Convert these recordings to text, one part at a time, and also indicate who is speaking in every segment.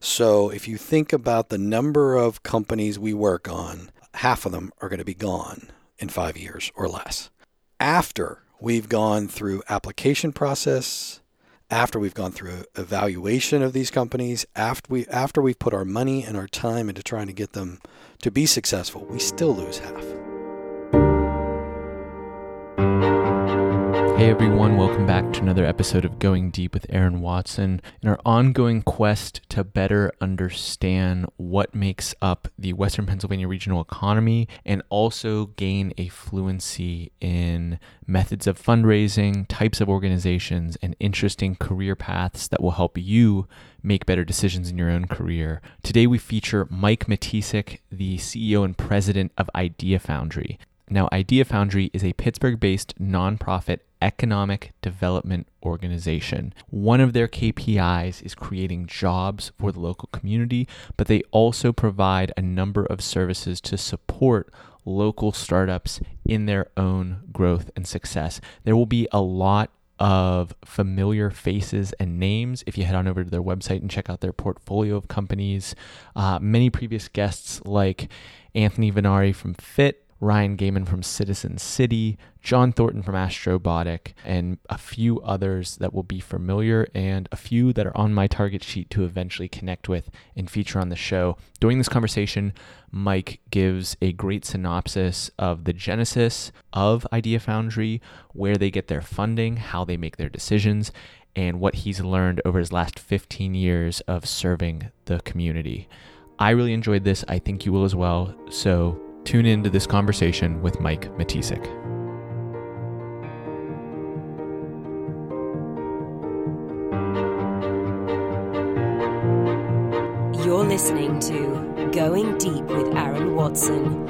Speaker 1: So if you think about the number of companies we work on, half of them are going to be gone in five years or less. After we've gone through application process, after we've gone through evaluation of these companies, after we after we've put our money and our time into trying to get them to be successful, we still lose half.
Speaker 2: Hey everyone, welcome back to another episode of Going Deep with Aaron Watson. In our ongoing quest to better understand what makes up the Western Pennsylvania regional economy and also gain a fluency in methods of fundraising, types of organizations, and interesting career paths that will help you make better decisions in your own career. Today we feature Mike Matesic, the CEO and president of Idea Foundry. Now, Idea Foundry is a Pittsburgh based nonprofit economic development organization. One of their KPIs is creating jobs for the local community, but they also provide a number of services to support local startups in their own growth and success. There will be a lot of familiar faces and names if you head on over to their website and check out their portfolio of companies. Uh, many previous guests like Anthony Venari from Fit, Ryan Gaiman from Citizen City, John Thornton from Astrobotic, and a few others that will be familiar and a few that are on my target sheet to eventually connect with and feature on the show. During this conversation, Mike gives a great synopsis of the genesis of Idea Foundry, where they get their funding, how they make their decisions, and what he's learned over his last 15 years of serving the community. I really enjoyed this. I think you will as well. So Tune into this conversation with Mike Matesic.
Speaker 3: You're listening to Going Deep with Aaron Watson.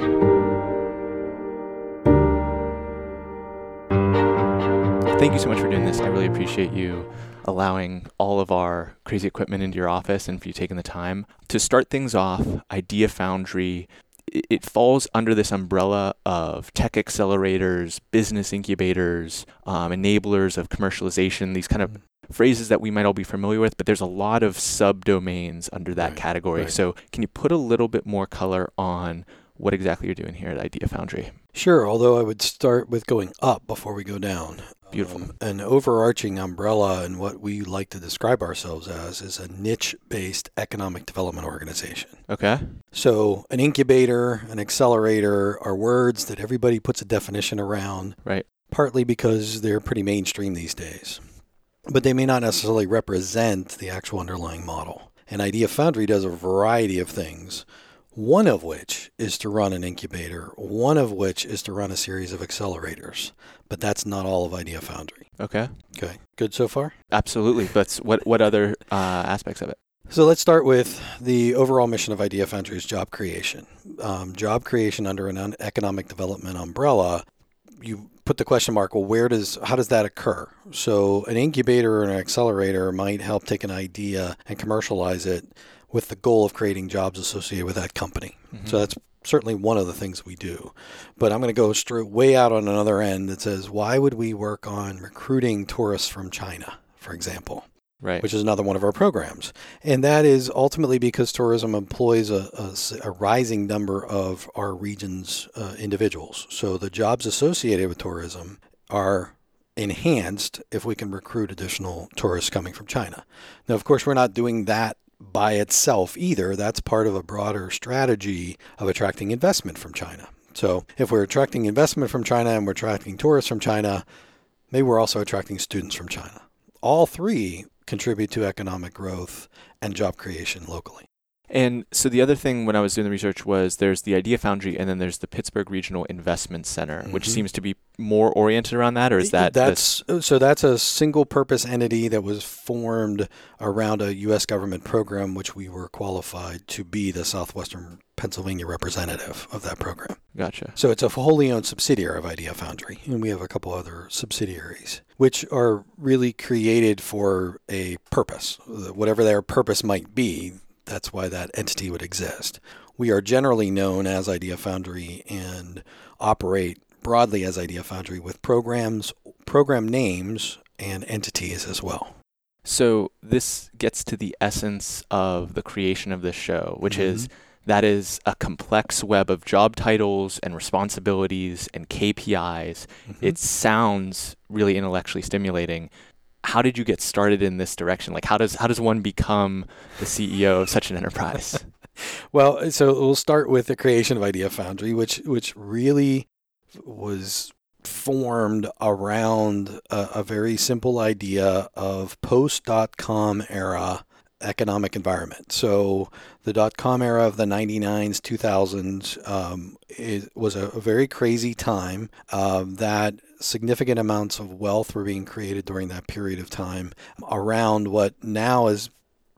Speaker 2: Thank you so much for doing this. I really appreciate you allowing all of our crazy equipment into your office and for you taking the time. To start things off, Idea Foundry it falls under this umbrella of tech accelerators, business incubators, um, enablers of commercialization, these kind of mm-hmm. phrases that we might all be familiar with, but there's a lot of subdomains under that right, category. Right. So, can you put a little bit more color on what exactly you're doing here at Idea Foundry?
Speaker 1: Sure, although I would start with going up before we go down.
Speaker 2: Beautiful. Um,
Speaker 1: an overarching umbrella and what we like to describe ourselves as is a niche based economic development organization.
Speaker 2: Okay.
Speaker 1: So, an incubator, an accelerator are words that everybody puts a definition around.
Speaker 2: Right.
Speaker 1: Partly because they're pretty mainstream these days, but they may not necessarily represent the actual underlying model. And Idea Foundry does a variety of things one of which is to run an incubator, one of which is to run a series of accelerators. But that's not all of Idea Foundry.
Speaker 2: Okay.
Speaker 1: Okay. Good so far?
Speaker 2: Absolutely. But what, what other uh, aspects of it?
Speaker 1: So let's start with the overall mission of Idea Foundry is job creation. Um, job creation under an economic development umbrella. You put the question mark. Well, where does how does that occur? So an incubator or an accelerator might help take an idea and commercialize it with the goal of creating jobs associated with that company. Mm-hmm. So that's certainly one of the things we do. But I'm going to go straight way out on another end that says, why would we work on recruiting tourists from China, for example?
Speaker 2: Right.
Speaker 1: Which is another one of our programs. And that is ultimately because tourism employs a, a, a rising number of our region's uh, individuals. So the jobs associated with tourism are enhanced if we can recruit additional tourists coming from China. Now, of course, we're not doing that by itself either. That's part of a broader strategy of attracting investment from China. So if we're attracting investment from China and we're attracting tourists from China, maybe we're also attracting students from China. All three contribute to economic growth and job creation locally.
Speaker 2: And so the other thing when I was doing the research was there's the Idea Foundry and then there's the Pittsburgh Regional Investment Center, mm-hmm. which seems to be more oriented around that, or is that
Speaker 1: that's this? so that's a single purpose entity that was formed around a U.S. government program, which we were qualified to be the Southwestern Pennsylvania representative of that program.
Speaker 2: Gotcha.
Speaker 1: So it's a wholly owned subsidiary of Idea Foundry, and we have a couple other subsidiaries, which are really created for a purpose, whatever their purpose might be that's why that entity would exist. We are generally known as Idea Foundry and operate broadly as Idea Foundry with programs, program names, and entities as well.
Speaker 2: So this gets to the essence of the creation of this show, which mm-hmm. is that is a complex web of job titles and responsibilities and KPIs. Mm-hmm. It sounds really intellectually stimulating. How did you get started in this direction? Like how does how does one become the CEO of such an enterprise?
Speaker 1: well, so we'll start with the creation of Idea Foundry, which which really was formed around a, a very simple idea of post dot com era economic environment. So the dot com era of the 99s, 2000s um, was a, very crazy time um, that significant amounts of wealth were being created during that period of time around what now has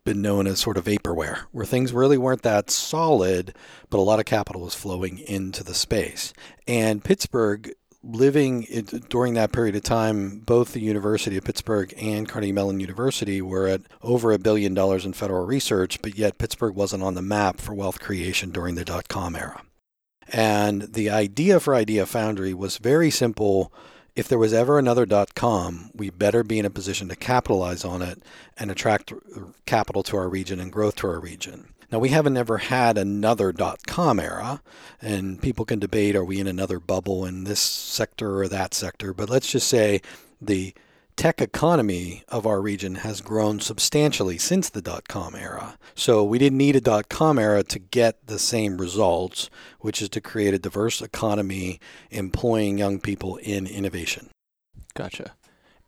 Speaker 1: been known as sort of vaporware, where things really weren't that solid, but a lot of capital was flowing into the space. And Pittsburgh living it, during that period of time, both the University of Pittsburgh and Carnegie Mellon University were at over a billion dollars in federal research, but yet Pittsburgh wasn't on the map for wealth creation during the dot com era. And the idea for Idea Foundry was very simple. If there was ever another dot com, we better be in a position to capitalize on it and attract capital to our region and growth to our region. Now, we haven't ever had another dot com era, and people can debate are we in another bubble in this sector or that sector, but let's just say the tech economy of our region has grown substantially since the dot com era. So we didn't need a dot com era to get the same results, which is to create a diverse economy employing young people in innovation.
Speaker 2: Gotcha.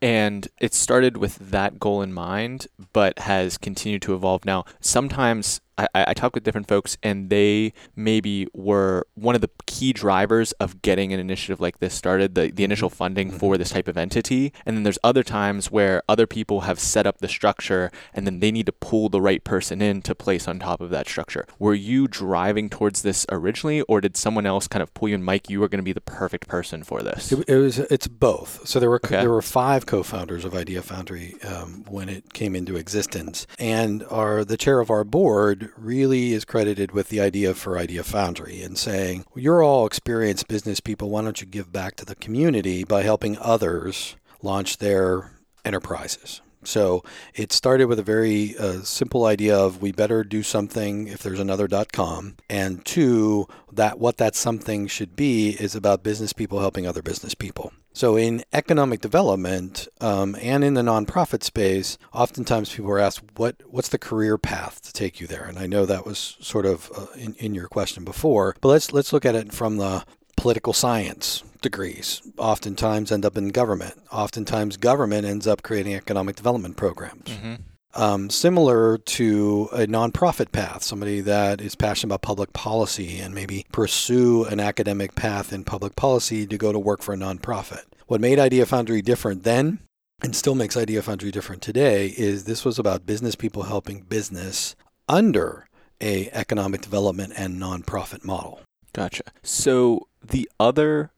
Speaker 2: And it started with that goal in mind, but has continued to evolve. Now, sometimes I, I talk with different folks and they maybe were one of the key drivers of getting an initiative like this started, the, the initial mm-hmm. funding mm-hmm. for this type of entity. And then there's other times where other people have set up the structure and then they need to pull the right person in to place on top of that structure. Were you driving towards this originally or did someone else kind of pull you and Mike, you were going to be the perfect person for this?
Speaker 1: It, it was, it's both. So there were, okay. there were five co-founders of Idea Foundry um, when it came into existence and our, the chair of our board really is credited with the idea for Idea Foundry and saying, You're all experienced business people. Why don't you give back to the community by helping others launch their enterprises? So it started with a very uh, simple idea of we better do something if there's another .com, and two, that what that something should be is about business people helping other business people. So, in economic development um, and in the nonprofit space, oftentimes people are asked, "What what's the career path to take you there?" And I know that was sort of uh, in, in your question before, but let's let's look at it from the political science degrees. Oftentimes end up in government. Oftentimes, government ends up creating economic development programs. Mm-hmm um, similar to a nonprofit path, somebody that is passionate about public policy and maybe pursue an academic path in public policy to go to work for a nonprofit. What made Idea Foundry different then and still makes Idea Foundry different today is this was about business people helping business under a economic development and nonprofit model.
Speaker 2: Gotcha. So the other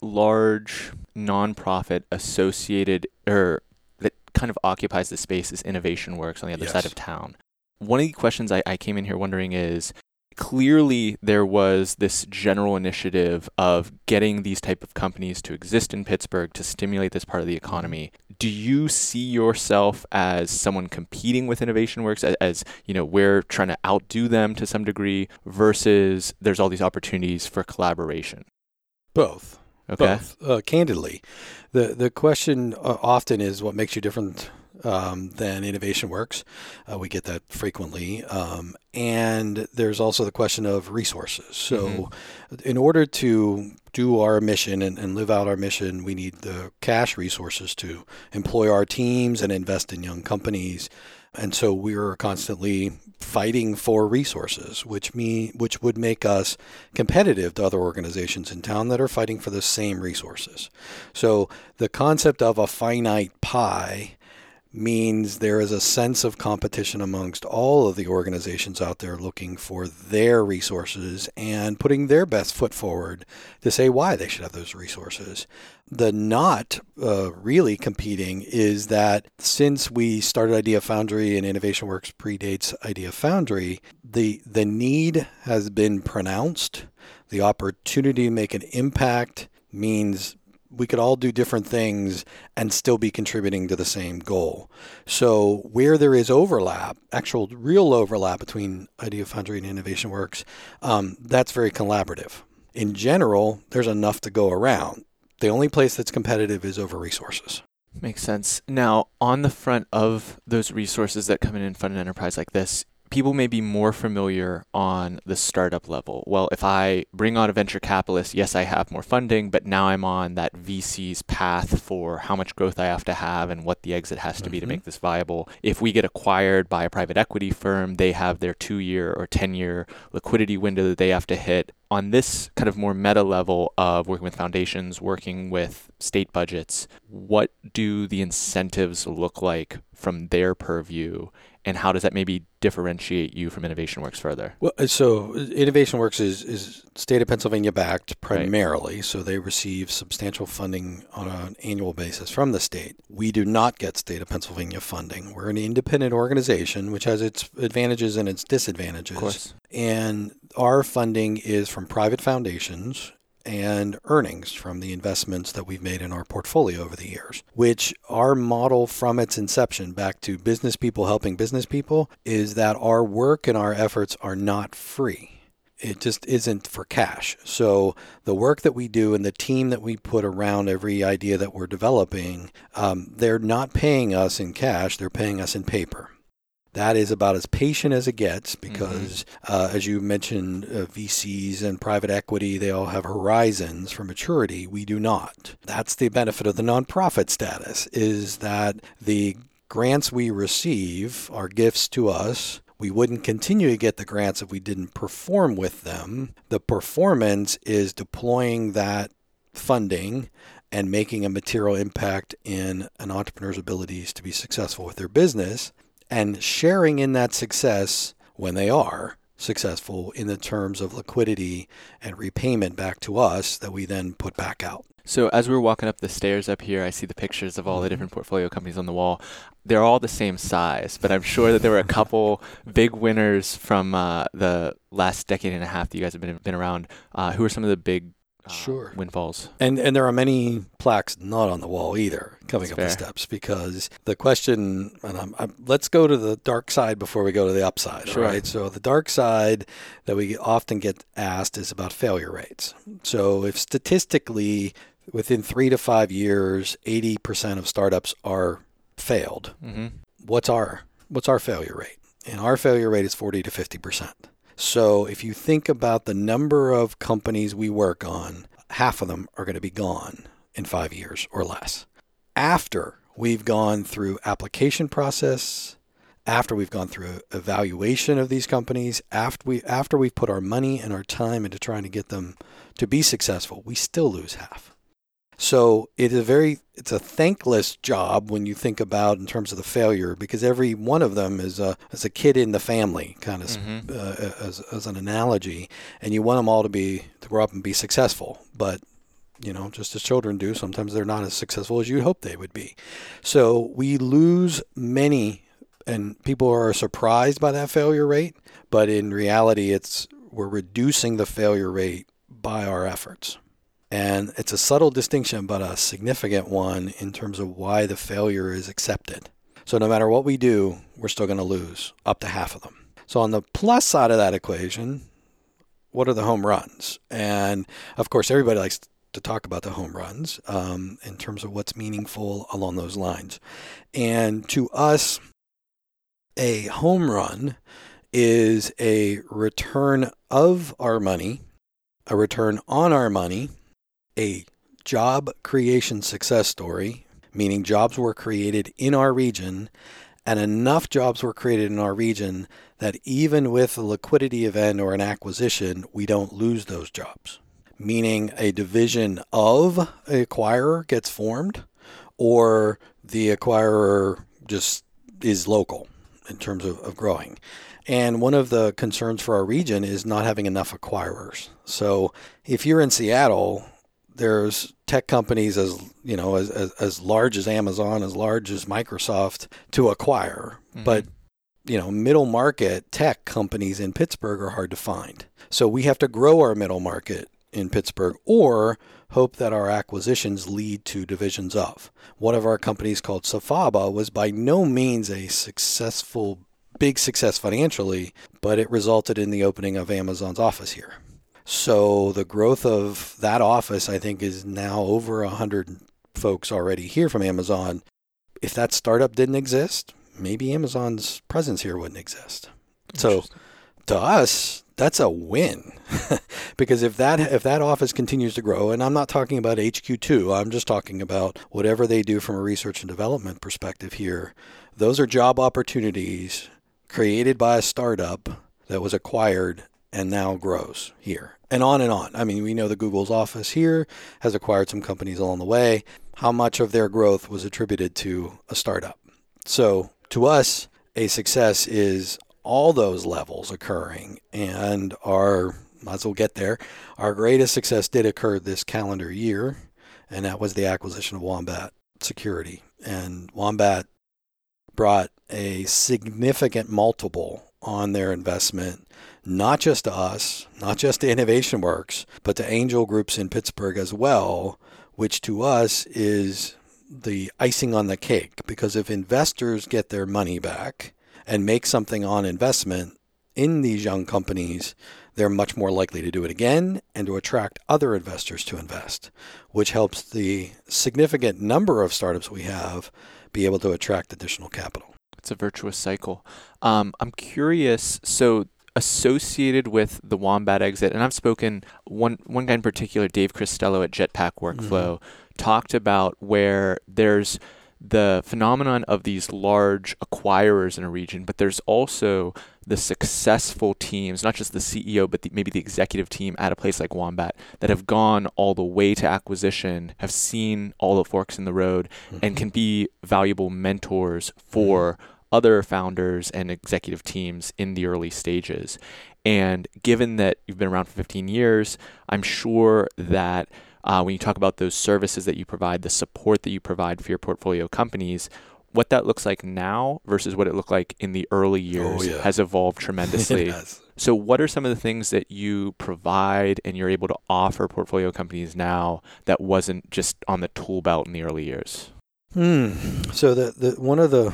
Speaker 2: large nonprofit associated or kind of occupies the space is Innovation Works on the other yes. side of town. One of the questions I, I came in here wondering is clearly there was this general initiative of getting these type of companies to exist in Pittsburgh to stimulate this part of the mm-hmm. economy. Do you see yourself as someone competing with Innovation Works as, as, you know we're trying to outdo them to some degree versus there's all these opportunities for collaboration?
Speaker 1: Both. Okay. Both. Uh, candidly, the the question uh, often is what makes you different um, than innovation works. Uh, we get that frequently. Um, and there's also the question of resources. So, mm-hmm. in order to do our mission and, and, live out our mission, we need the cash resources to employ our teams and invest in young companies. And so we're constantly fighting for resources, which me which would make us competitive to other organizations in town that are fighting for the same resources. So the concept of a finite pie means there is a sense of competition amongst all of the organizations out there looking for their resources and putting their best foot forward to say why they should have those resources. The not uh, really competing is that since we started Idea Foundry and Innovation Works predates Idea Foundry, the, the need has been pronounced. The opportunity to make an impact means we could all do different things and still be contributing to the same goal. So where there is overlap, actual real overlap between Idea Foundry and Innovation Works, um, that's very collaborative. In general, there's enough to go around. The only place that's competitive is over resources.
Speaker 2: Makes sense. Now, on the front of those resources that come in and fund an enterprise like this, people may be more familiar on the startup level. Well, if I bring on a venture capitalist, yes, I have more funding, but now I'm on that VC's path for how much growth I have to have and what the exit has to mm-hmm. be to mm-hmm. make this viable. If we get acquired by a private equity firm, they have their two year or 10 year liquidity window that they have to hit. On this kind of more meta level of working with foundations, working with state budgets, what do the incentives look like from their purview? and how does that maybe differentiate you from Innovation Works further?
Speaker 1: Well, uh, so Innovation Works is, is state of Pennsylvania backed primarily, right. so they receive substantial funding on an annual basis from the state. We do not get state of Pennsylvania funding. We're an independent organization, which has its advantages and its disadvantages.
Speaker 2: Of course.
Speaker 1: And our funding is from private foundations and earnings from the investments that we've made in our portfolio over the years, which our model from its inception back to business people helping business people is that our work and our efforts are not free. It just isn't for cash. So, the work that we do and the team that we put around every idea that we're developing, um, they're not paying us in cash, they're paying us in paper. That is about as patient as it gets mm-hmm. because, mm-hmm. uh, as you mentioned, uh, VCs and private equity, they all have horizons for maturity. We do not. That's the benefit of the nonprofit status is that the grants we receive are gifts to us. We wouldn't continue to get the grants if we didn't perform with them. The performance is deploying that funding and making a material impact in an entrepreneur's abilities to be successful with their business and sharing in that success when they are successful in the terms of liquidity and repayment back to us that we then put back out.
Speaker 2: So as we are walking up the stairs up here, I see the pictures of all the mm-hmm. different portfolio companies on the wall. They're all the same size, but I'm sure that there were a couple big winners from uh, the last decade and a half that you guys have been been around. Uh, who are some of the big uh,
Speaker 1: sure
Speaker 2: windfalls.
Speaker 1: And and there are many plaques not on the wall either coming That's up fair. the steps because the question and I'm, I'm, let's go to the dark side before we go to the upside. Sure. Right. So the dark side that we often get asked is about failure rates. So if statistically within three to five years, eighty percent of startups are failed, mm-hmm. what's our what's our failure rate? And our failure rate is forty to fifty percent. So if you think about the number of companies we work on, half of them are going to be gone in five years or less. After we've gone through application process, after we've gone through evaluation of these companies, after we after we've put our money and our time into trying to get them to be successful, we still lose half. So it is a very it's a thankless job when you think about in terms of the failure because every one of them is a is a kid in the family kind of mm-hmm. uh, as, as an analogy, and you want them all to be to grow up and be successful, but you know just as children do sometimes they're not as successful as you hope they would be. So we lose many and people are surprised by that failure rate but in reality it's we're reducing the failure rate by our efforts and it's a subtle distinction, but a significant one in terms of why the failure is accepted. So no matter what we do, we're still going to lose up to half of them. So on the plus side of that equation, what are the home runs? And of course, everybody likes to talk about the home runs um, in terms of what's meaningful along those lines. And to us, a home run is a return of our money, a return on our money a job creation success story, meaning jobs were created in our region and enough jobs were created in our region that even with a liquidity event or an acquisition, we don't lose those jobs. Meaning a division of an acquirer gets formed or the acquirer just is local in terms of, of growing. And one of the concerns for our region is not having enough acquirers. So if you're in Seattle, there's tech companies as you know as, as, as large as Amazon, as large as Microsoft to acquire, mm-hmm. but you know middle market tech companies in Pittsburgh are hard to find. So we have to grow our middle market in Pittsburgh or hope that our acquisitions lead to divisions of. One of our companies called Safaba was by no means a successful, big success financially, but it resulted in the opening of Amazon's office here. So the growth of that office, I think, is now over 100 folks already here from Amazon. If that startup didn't exist, maybe Amazon's presence here wouldn't exist. So to us, that's a win because if that if that office continues to grow and I'm not talking about HQ2 I'm just talking about whatever they do from a research and development perspective here those are job opportunities created by a startup that was acquired and now grows here and on and on I mean we know the Google's office here has acquired some companies along the way how much of their growth was attributed to a startup so to us a success is all those levels occurring. And our, as well get there, our greatest success did occur this calendar year, and that was the acquisition of Wombat Security. And Wombat brought a significant multiple on their investment, not just to us, not just to Innovation Works, but to angel groups in Pittsburgh as well, which to us is the icing on the cake. Because if investors get their money back, and make something on investment in these young companies, they're much more likely to do it again and to attract other investors to invest, which helps the significant number of startups we have be able to attract additional capital.
Speaker 2: It's a virtuous cycle. Um, I'm curious. So, associated with the Wombat exit, and I've spoken one one guy in particular, Dave Cristello at Jetpack Workflow, mm-hmm. talked about where there's the phenomenon of these large acquirers in a region, but there's also the successful teams, not just the CEO, but the, maybe the executive team at a place like Wombat that have gone all the way to acquisition, have seen all the forks in the road, mm-hmm. and can be valuable mentors for mm-hmm. Other founders and executive teams in the early stages. And given that you've been around for 15 years, I'm sure that uh, when you talk about those services that you provide, the support that you provide for your portfolio companies, what that looks like now versus what it looked like in the early oh, years oh, yeah. has evolved tremendously. so, what are some of the things that you provide and you're able to offer portfolio companies now that wasn't just on the tool belt in the early years?
Speaker 1: Hmm. So, the, the one of the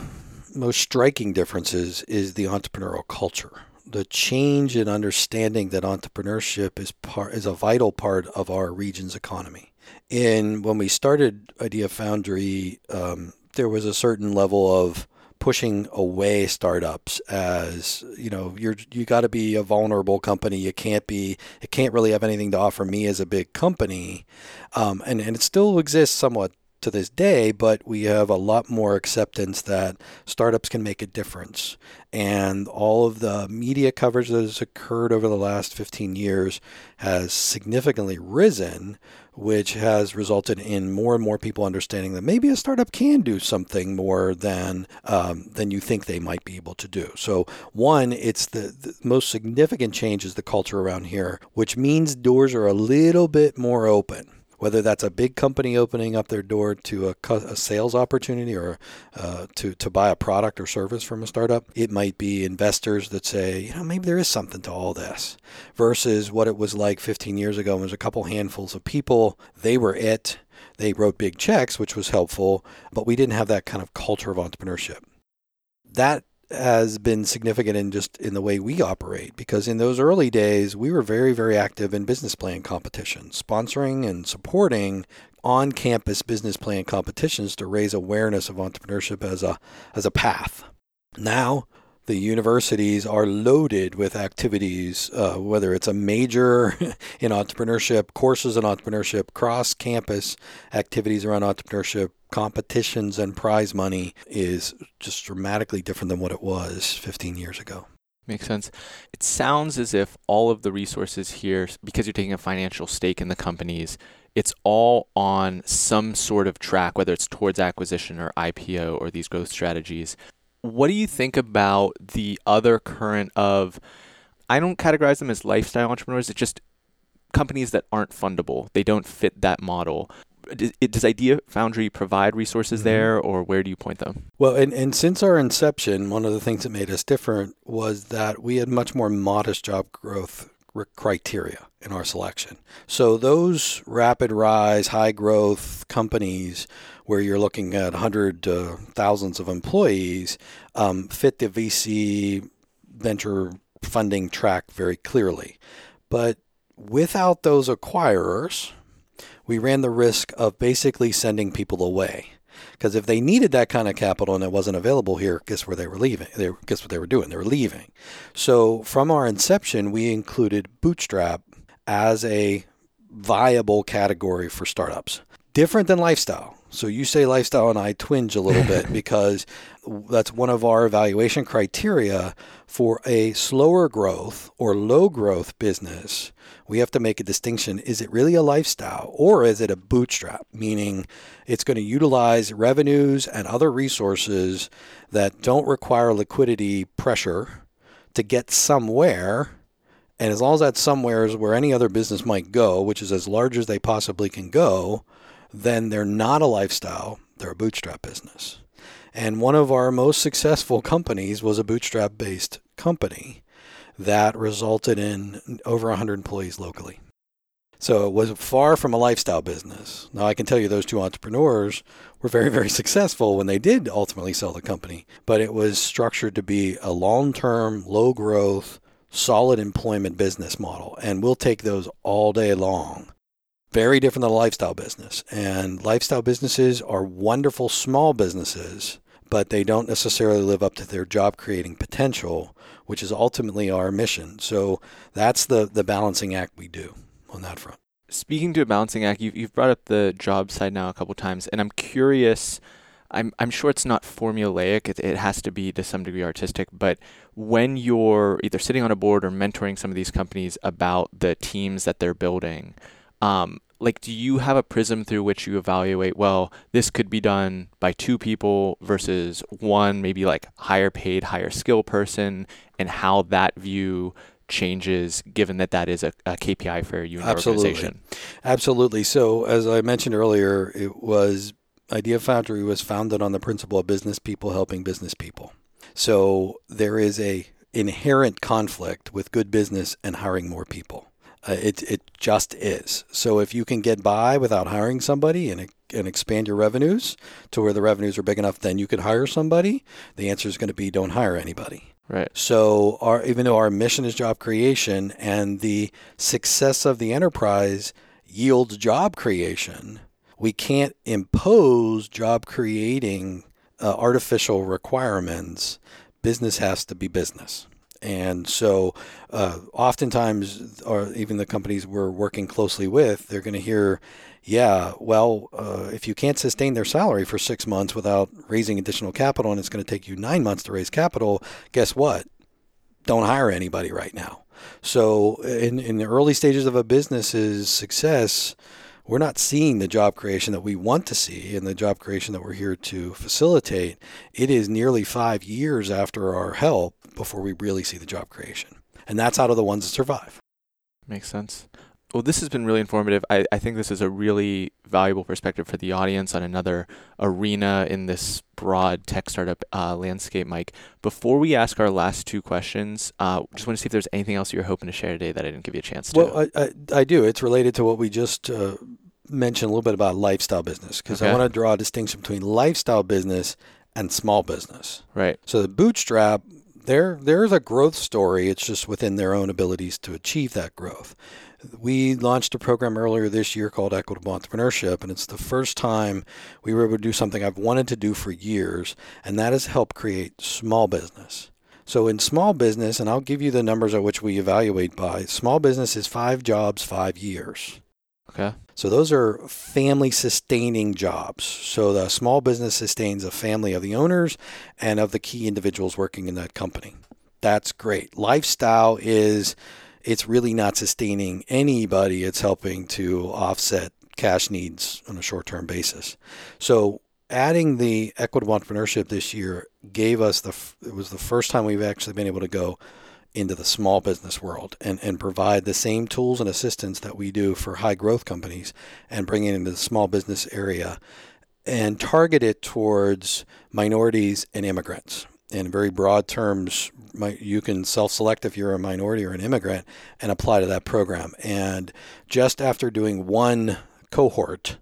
Speaker 1: most striking differences is the entrepreneurial culture. The change in understanding that entrepreneurship is part is a vital part of our region's economy. And when we started Idea Foundry, um, there was a certain level of pushing away startups as you know you're you got to be a vulnerable company. You can't be it can't really have anything to offer me as a big company. Um, and and it still exists somewhat to this day, but we have a lot more acceptance that startups can make a difference. And all of the media coverage that has occurred over the last 15 years has significantly risen, which has resulted in more and more people understanding that maybe a startup can do something more than um, than you think they might be able to do. So, one, it's the, the most significant change is the culture around here, which means doors are a little bit more open whether that's a big company opening up their door to a, a sales opportunity or uh, to, to buy a product or service from a startup. It might be investors that say, you know, maybe there is something to all this versus what it was like 15 years ago it was a couple handfuls of people. They were it. They wrote big checks, which was helpful, but we didn't have that kind of culture of entrepreneurship. That has been significant in just in the way we operate because in those early days we were very very active in business plan competitions sponsoring and supporting on campus business plan competitions to raise awareness of entrepreneurship as a as a path. Now the universities are loaded with activities, uh, whether it's a major in entrepreneurship, courses in entrepreneurship, cross campus activities around entrepreneurship, competitions, and prize money is just dramatically different than what it was 15 years ago.
Speaker 2: Makes sense. It sounds as if all of the resources here, because you're taking a financial stake in the companies, it's all on some sort of track, whether it's towards acquisition or IPO or these growth strategies what do you think about the other current of I don't categorize them as lifestyle entrepreneurs, it's just companies that aren't fundable. They don't fit that model. Does Idea Foundry provide resources mm-hmm. there, or where do you point them?
Speaker 1: Well, and, and since our inception, one of the things that made us different was that we had much more modest job growth criteria in our selection. So those rapid rise, high growth companies where you're looking at hundred uh, thousands of employees um, fit the VC venture funding track very clearly. But without those acquirers, we ran the risk of basically sending people away. Because if they needed that kind of capital and it wasn't available here, guess where they were leaving? They, guess what they were doing? They were leaving. So from our inception, we included Bootstrap as a viable category for startups. Different than lifestyle. So you say lifestyle, and I twinge a little bit because that's one of our evaluation criteria for a slower growth or low growth business. We have to make a distinction. Is it really a lifestyle or is it a bootstrap? Meaning it's going to utilize revenues and other resources that don't require liquidity pressure to get somewhere. And as long as that somewhere is where any other business might go, which is as large as they possibly can go, then they're not a lifestyle, they're a bootstrap business. And one of our most successful companies was a bootstrap based company that resulted in over 100 employees locally. So it was far from a lifestyle business. Now, I can tell you those two entrepreneurs were very, very successful when they did ultimately sell the company, but it was structured to be a long term, low growth, solid employment business model. And we'll take those all day long very different than a lifestyle business. And lifestyle businesses are wonderful small businesses, but they don't necessarily live up to their job creating potential, which is ultimately our mission. So that's the, the balancing act we do on that front.
Speaker 2: Speaking to a balancing act, you've, you've brought up the job side now a couple times, and I'm curious. I'm, I'm sure it's not formulaic. It, it has to be to some degree artistic. But when you're either sitting on a board or mentoring some of these companies about the teams that they're building, um, like do you have a prism through which you evaluate well this could be done by two people versus one maybe like higher paid higher skill person and how that view changes given that that is a, a kpi for you
Speaker 1: absolutely.
Speaker 2: organization
Speaker 1: absolutely. So as i mentioned earlier it was idea factory was founded on the principle of business people helping business people. So there is a inherent conflict with good business and hiring more people uh, it it just is. So if you can get by without hiring somebody and and expand your revenues to where the revenues are big enough, then you could hire somebody. The answer is going to be don't hire anybody.
Speaker 2: Right.
Speaker 1: So our even though our mission is job creation and the success of the enterprise yields job creation, we can't impose job creating uh, artificial requirements. Business has to be business. And so, uh, oftentimes, or even the companies we're working closely with, they're going to hear, yeah, well, uh, if you can't sustain their salary for six months without raising additional capital and it's going to take you nine months to raise capital, guess what? Don't hire anybody right now. So, in, in the early stages of a business's success, we're not seeing the job creation that we want to see and the job creation that we're here to facilitate. It is nearly five years after our help before we really see the job creation. And that's out of the ones that survive.
Speaker 2: Makes sense. Well, this has been really informative. I, I think this is a really valuable perspective for the audience on another arena in this broad tech startup uh, landscape, Mike. Before we ask our last two questions, uh, just want to see if there's anything else you're hoping to share today that I didn't give you a chance to.
Speaker 1: Well, I, I, I do. It's related to what we just uh, mentioned a little bit about lifestyle business because okay. I want to draw a distinction between lifestyle business and small business.
Speaker 2: Right.
Speaker 1: So the bootstrap there there's a growth story. It's just within their own abilities to achieve that growth. We launched a program earlier this year called Equitable Entrepreneurship, and it's the first time we were able to do something I've wanted to do for years, and that is help create small business. So in small business, and I'll give you the numbers at which we evaluate by, small business is five jobs, five years.
Speaker 2: Okay.
Speaker 1: So those are family sustaining jobs. So the small business sustains a family of the owners and of the key individuals working in that company. That's great. Lifestyle is it's really not sustaining anybody. It's helping to offset cash needs on a short-term basis. So adding the equitable entrepreneurship this year gave us the it was the first time we've actually been able to go into the small business world and, and provide the same tools and assistance that we do for high growth companies and bring it into the small business area and target it towards minorities and immigrants. in very broad terms, you can self select if you're a minority or an immigrant and apply to that program. And just after doing one cohort,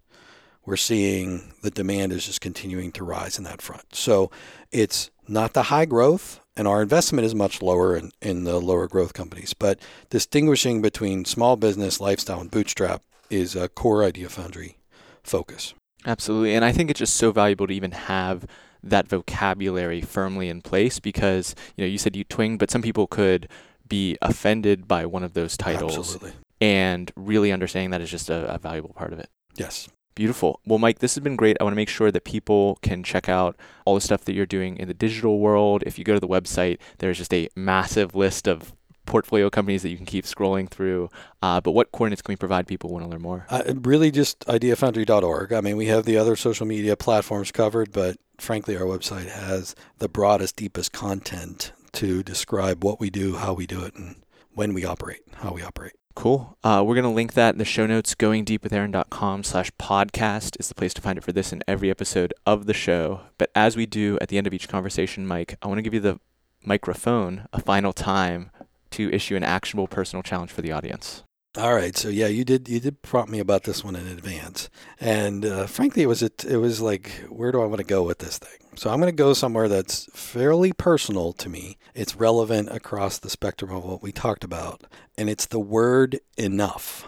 Speaker 1: we're seeing the demand is just continuing to rise in that front. So it's not the high growth, and our investment is much lower in, in the lower growth companies. But distinguishing between small business, lifestyle, and bootstrap is a core Idea Foundry focus.
Speaker 2: Absolutely. And I think it's just so valuable to even have that vocabulary firmly in place because, you know, you said you twinged, but some people could be offended by one of those titles.
Speaker 1: Absolutely.
Speaker 2: And really understanding that is just a, a valuable part of it.
Speaker 1: Yes.
Speaker 2: Beautiful. Well, Mike, this has been great. I want to make sure that people can check out all the stuff that you're doing in the digital world. If you go to the website, there's just a massive list of portfolio companies that you can keep scrolling through. Uh, but what coordinates can we provide people want to learn more?
Speaker 1: Uh, really, just ideafoundry.org. I mean, we have the other social media platforms covered, but frankly, our website has the broadest, deepest content to describe what we do, how we do it, and when we operate, how we operate.
Speaker 2: Cool. Uh, we're going to link that in the show notes. Goingdeepwithaaron.com slash podcast is the place to find it for this and every episode of the show. But as we do at the end of each conversation, Mike, I want to give you the microphone a final time to issue an actionable personal challenge for the audience.
Speaker 1: All right, so yeah, you did you did prompt me about this one in advance, and uh, frankly, it was it, it was like, where do I want to go with this thing? So I'm going to go somewhere that's fairly personal to me. It's relevant across the spectrum of what we talked about, and it's the word enough.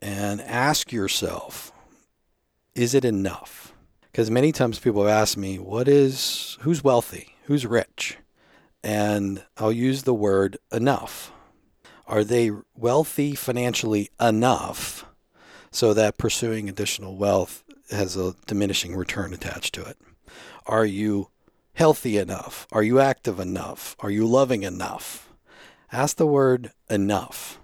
Speaker 1: And ask yourself, is it enough? Because many times people have asked me, what is who's wealthy, who's rich, and I'll use the word enough are they wealthy financially enough so that pursuing additional wealth has a diminishing return attached to it? Are you healthy enough? Are you active enough? Are you loving enough? Ask the word enough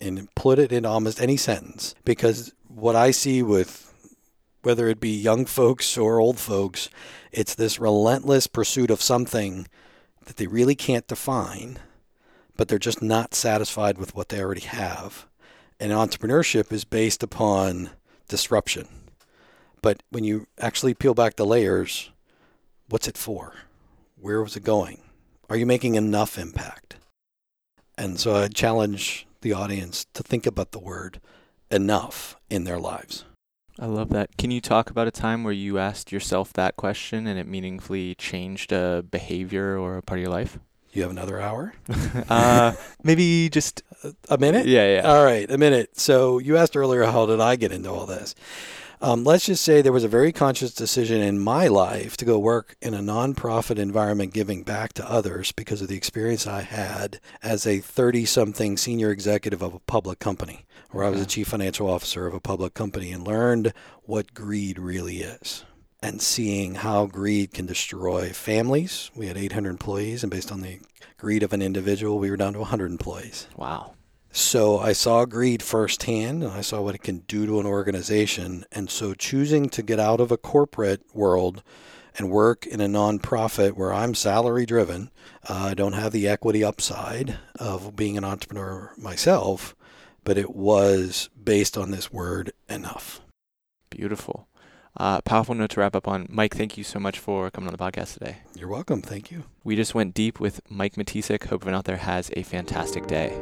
Speaker 1: and put it in almost any sentence because what I see with whether it be young folks or old folks, it's this relentless pursuit of something that they really can't define but they're just not satisfied with what they already have. And entrepreneurship is based upon disruption. But when you actually peel back the layers, what's it for? Where was it going? Are you making enough impact? And so I challenge the audience to think about the word enough in their lives.
Speaker 2: I love that. Can you talk about a time where you asked yourself that question and it meaningfully changed a behavior or a part of your life?
Speaker 1: You have another hour?
Speaker 2: uh, maybe just
Speaker 1: a minute?
Speaker 2: Yeah, yeah.
Speaker 1: All right, a minute. So you asked earlier, how did I get into all this? Um, let's just say there was a very conscious decision in my life to go work in a nonprofit environment giving back to others because of the experience I had as a 30 something senior executive of a public company, where I was a chief financial officer of a public company and learned what greed really is and seeing how greed can destroy families. We had 800 employees, and based on the greed of an individual, we were down to 100 employees.
Speaker 2: Wow.
Speaker 1: So I saw greed firsthand, and I saw what it can do to an organization. And so choosing to get out of a corporate world and work in a nonprofit where I'm salary driven, uh, I don't have the equity upside of being an entrepreneur myself, but it was based on this word enough.
Speaker 2: Beautiful. Uh, powerful note to wrap up on. Mike, thank you so much for coming on the podcast today.
Speaker 1: You're welcome. Thank you.
Speaker 2: We just went deep with Mike Matesic. Hope everyone out there has a fantastic day.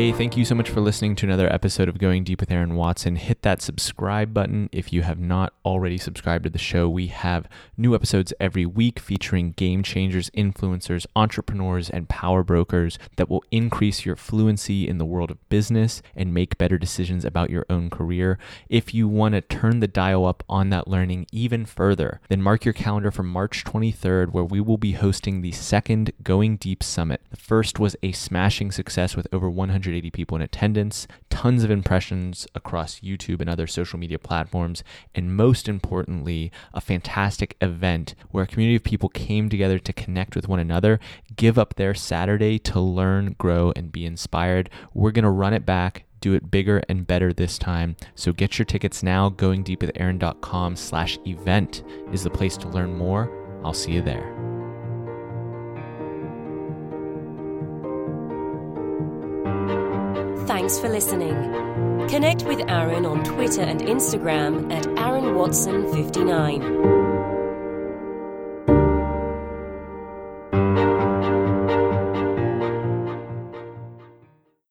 Speaker 2: Hey, thank you so much for listening to another episode of Going Deep with Aaron Watson. Hit that subscribe button if you have not already subscribed to the show. We have new episodes every week featuring game changers, influencers, entrepreneurs, and power brokers that will increase your fluency in the world of business and make better decisions about your own career. If you want to turn the dial up on that learning even further, then mark your calendar for March 23rd, where we will be hosting the second Going Deep Summit. The first was a smashing success with over 100 180 people in attendance, tons of impressions across YouTube and other social media platforms, and most importantly, a fantastic event where a community of people came together to connect with one another, give up their Saturday to learn, grow, and be inspired. We're going to run it back do it bigger and better this time. So get your tickets now. Goingdeepwithaaron.com slash event is the place to learn more. I'll see you there.
Speaker 3: Thanks for listening. Connect with Aaron on Twitter and Instagram at Aaron Watson 59.